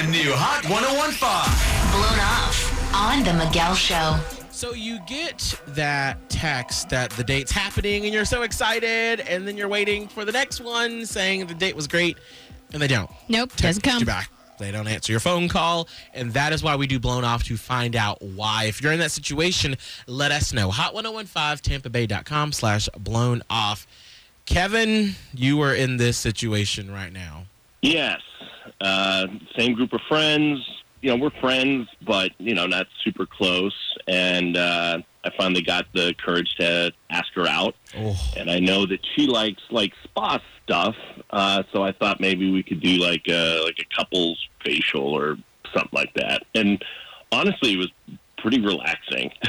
the new Hot 1015. Blown off on the Miguel Show. So you get that text that the date's happening and you're so excited, and then you're waiting for the next one saying the date was great, and they don't. Nope, Text doesn't come. You back. They don't answer your phone call, and that is why we do blown off to find out why. If you're in that situation, let us know. Hot1015 TampaBay.com slash blown off. Kevin, you are in this situation right now. Yes. Uh, same group of friends. You know, we're friends, but, you know, not super close. And uh, I finally got the courage to ask her out. Oh, And I know that she likes, like, spa stuff. Uh, so I thought maybe we could do, like, a, like a couple's facial or something like that. And honestly, it was pretty relaxing.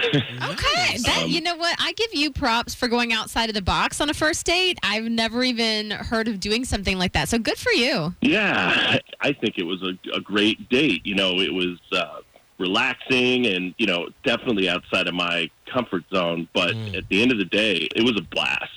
Okay, that Um, you know what? I give you props for going outside of the box on a first date. I've never even heard of doing something like that. So good for you. Yeah, I think it was a, a great date. You know, it was uh, relaxing and, you know, definitely outside of my comfort zone. But hmm. at the end of the day, it was a blast.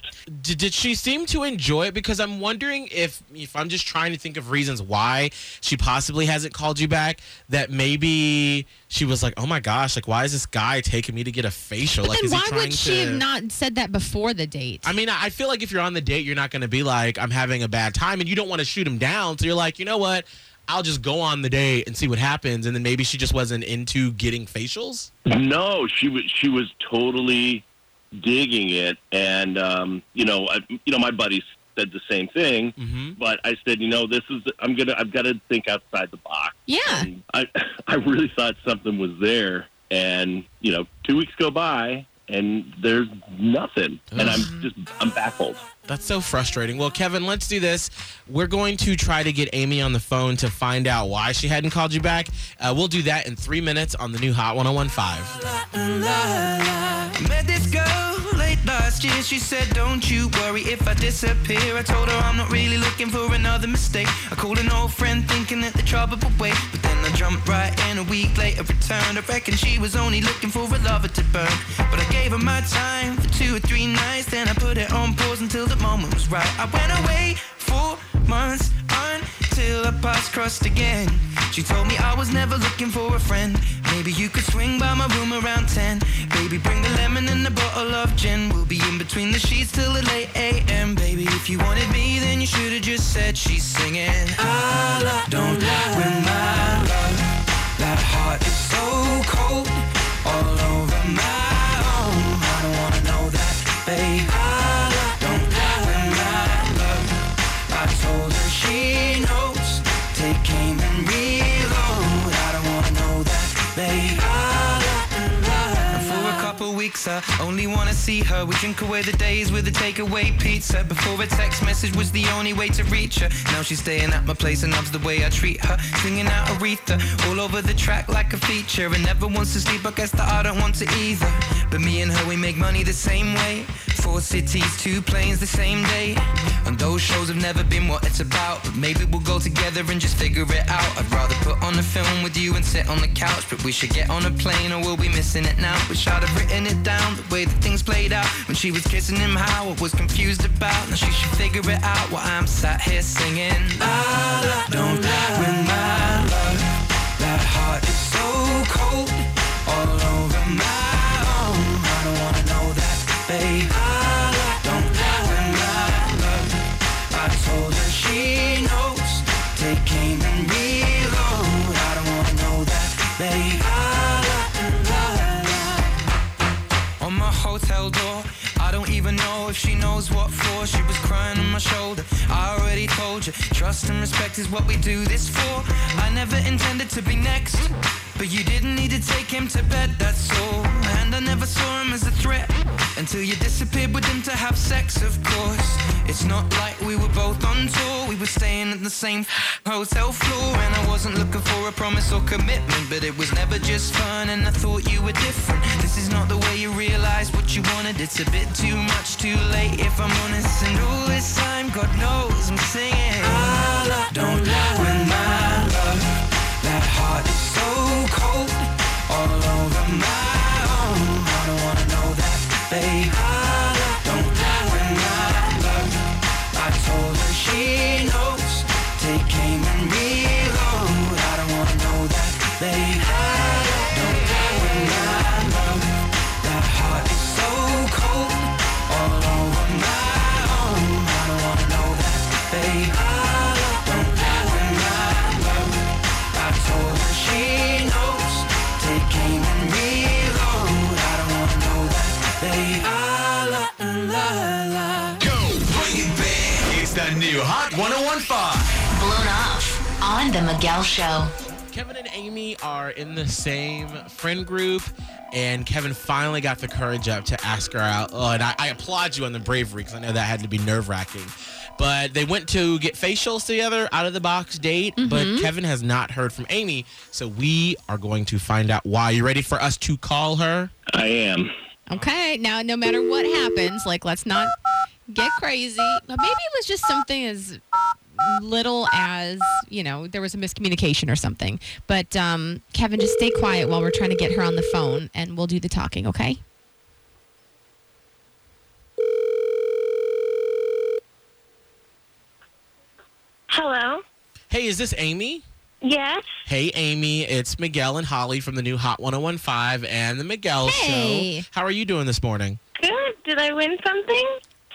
did, did she seem to enjoy it? Because I'm wondering if, if I'm just trying to think of reasons why she possibly hasn't called you back, that maybe she was like, oh my gosh, like, why is this guy taking me to get a facial? But like, then is why trying would she to- have not said that before the date? I mean, I feel like if you're on the date, you're not going to be like, I'm having a bad time, and you don't want to shoot him down. So you're like, you know what? I'll just go on the day and see what happens. And then maybe she just wasn't into getting facials. No, she was she was totally digging it, and um, you know, I, you know, my buddies said the same thing. Mm-hmm. But I said, you know, this is I'm gonna I've got to think outside the box. yeah. And I I really thought something was there, and you know, two weeks go by, and there's nothing, and I'm just I'm baffled. That's so frustrating. Well, Kevin, let's do this. We're going to try to get Amy on the phone to find out why she hadn't called you back. Uh, we'll do that in three minutes on the new Hot 1015. Met this girl late last year. She said, Don't you worry if I disappear. I told her I'm not really looking for another mistake. I called an old friend thinking that the trouble would wait. But then I jumped right in a week later, returned. I reckon she was only looking for a lover to burn. But I gave her my time for two or three nights. Then I put it on pause until the moment was right. I went away for months until our paths crossed again. She told me I was never looking for a friend. Maybe you could swing by my room around 10. Baby, bring the lemon and a bottle of gin. We'll be in between the sheets till the late a.m. Baby, if you wanted me, then you should have just said she's singing. Ah, I don't lie when my love. Weeks, I only wanna see her. We drink away the days with a takeaway pizza. Before a text message was the only way to reach her. Now she's staying at my place and loves the way I treat her. Singing out Aretha all over the track like a feature. And never wants to sleep. I guess that I don't want to either. But me and her, we make money the same way. Four cities, two planes the same day. And those shows have never been what it's about. But maybe we'll go together and just figure it out. I'd rather put on a film with you and sit on the couch. But we should get on a plane or we'll be missing it now. Wish I'd have written it down the way that things played out. When she was kissing him, how I was confused about. Now she should figure it out while I'm sat here singing. I don't when my love. That heart is so cold, all over my own. I don't wanna know that, babe. Reload. I don't wanna know that, babe. On my hotel door, I don't even know if she knows what for. She was crying on my shoulder. I already told you, trust and respect is what we do this for. I never intended to be next. But you didn't need to take him to bed, that's all. I never saw him as a threat until you disappeared with him to have sex, of course. It's not like we were both on tour, we were staying at the same hotel floor. And I wasn't looking for a promise or commitment, but it was never just fun. And I thought you were different. This is not the way you realize what you wanted. It's a bit too much, too late, if I'm honest. And all this time, God knows I'm singing. I don't lie when my love, that heart is so cold, all over my I don't when my love, I told her she knows. Take aim and reload. I don't wanna know that. I don't when my love, that heart is so cold, all over my own. I don't wanna know that, babe. 1015. Blown off on The Miguel Show. Kevin and Amy are in the same friend group, and Kevin finally got the courage up to ask her out. Oh, and I, I applaud you on the bravery because I know that had to be nerve wracking. But they went to get facials together, out of the box date. But mm-hmm. Kevin has not heard from Amy, so we are going to find out why. You ready for us to call her? I am. Okay, now no matter what happens, like let's not get crazy. Maybe it was just something as little as you know there was a miscommunication or something. But um, Kevin, just stay quiet while we're trying to get her on the phone, and we'll do the talking. Okay? Hello. Hey, is this Amy? Yes. Hey, Amy, it's Miguel and Holly from the new Hot 1015 and the Miguel Hey. Show. How are you doing this morning? Good. Did I win something?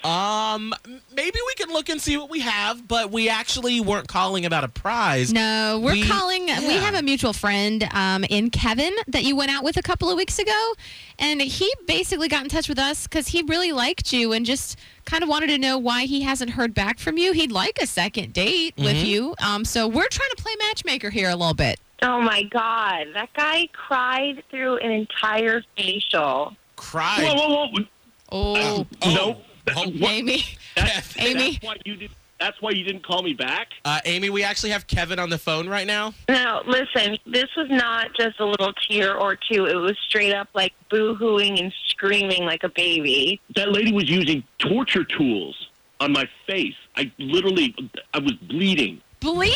Um, maybe we can look and see what we have, but we actually weren't calling about a prize. No, we're We- calling. We have a mutual friend um, in Kevin that you went out with a couple of weeks ago, and he basically got in touch with us because he really liked you and just kind of wanted to know why he hasn't heard back from you. He'd like a second date with Mm-hmm. you. Um, so we're trying to play matchmaker here a little bit. Oh my God. That guy cried through an entire facial. Cried. Whoa, whoa, whoa. Oh, No. Oh, Amy. That's, Amy. That's why you did. That's why you didn't call me back. Uh, Amy, we actually have Kevin on the phone right now. Now, listen, this was not just a little tear or two. It was straight up like boo-hooing and screaming like a baby. That lady was using torture tools on my face. I literally, I was bleeding. Bleeding?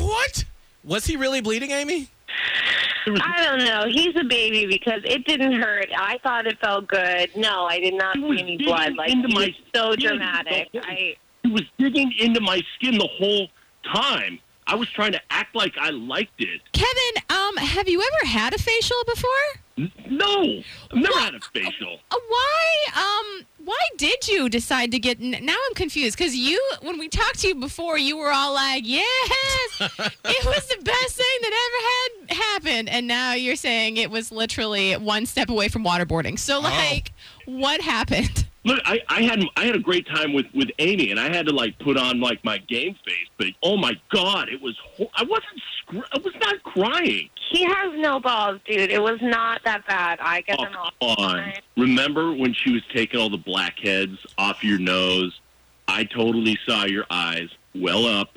What? Was he really bleeding, Amy? There was, I don't know. He's a baby because it didn't hurt. I thought it felt good. No, I did not see any blood. Like, into he my was so skin. dramatic. I, it was digging into my skin the whole time. I was trying to act like I liked it. Kevin, um, have you ever had a facial before? No, I've never had a facial. Uh, why um why did you decide to get now i'm confused because you when we talked to you before you were all like yes it was the best thing that ever had happened. And now you're saying it was literally one step away from waterboarding. So oh. like what happened Look, I, I had I had a great time with with Amy, and I had to like put on like my game face. But oh my god, it was ho- I wasn't scr- I was not crying. he has no balls, dude. It was not that bad. I get Oh, them all. Oh, come on. Remember when she was taking all the blackheads off your nose? I totally saw your eyes well up,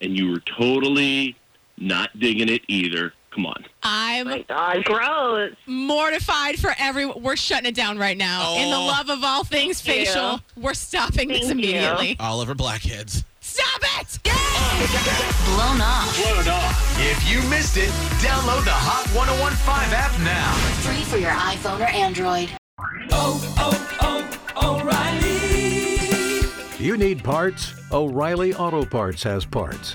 and you were totally not digging it either. Come on. i'm my God, gross. mortified for everyone we're shutting it down right now in the Oh. love of all things Thank you. facial we're stopping this Thank you. immediately All over blackheads. stop it Blown off. Blown off. If you missed it, download the Hot 1015 app now. Free for your iPhone or Android. Oh, oh, oh, O'Reilly. You need parts? O'Reilly Auto Parts has parts.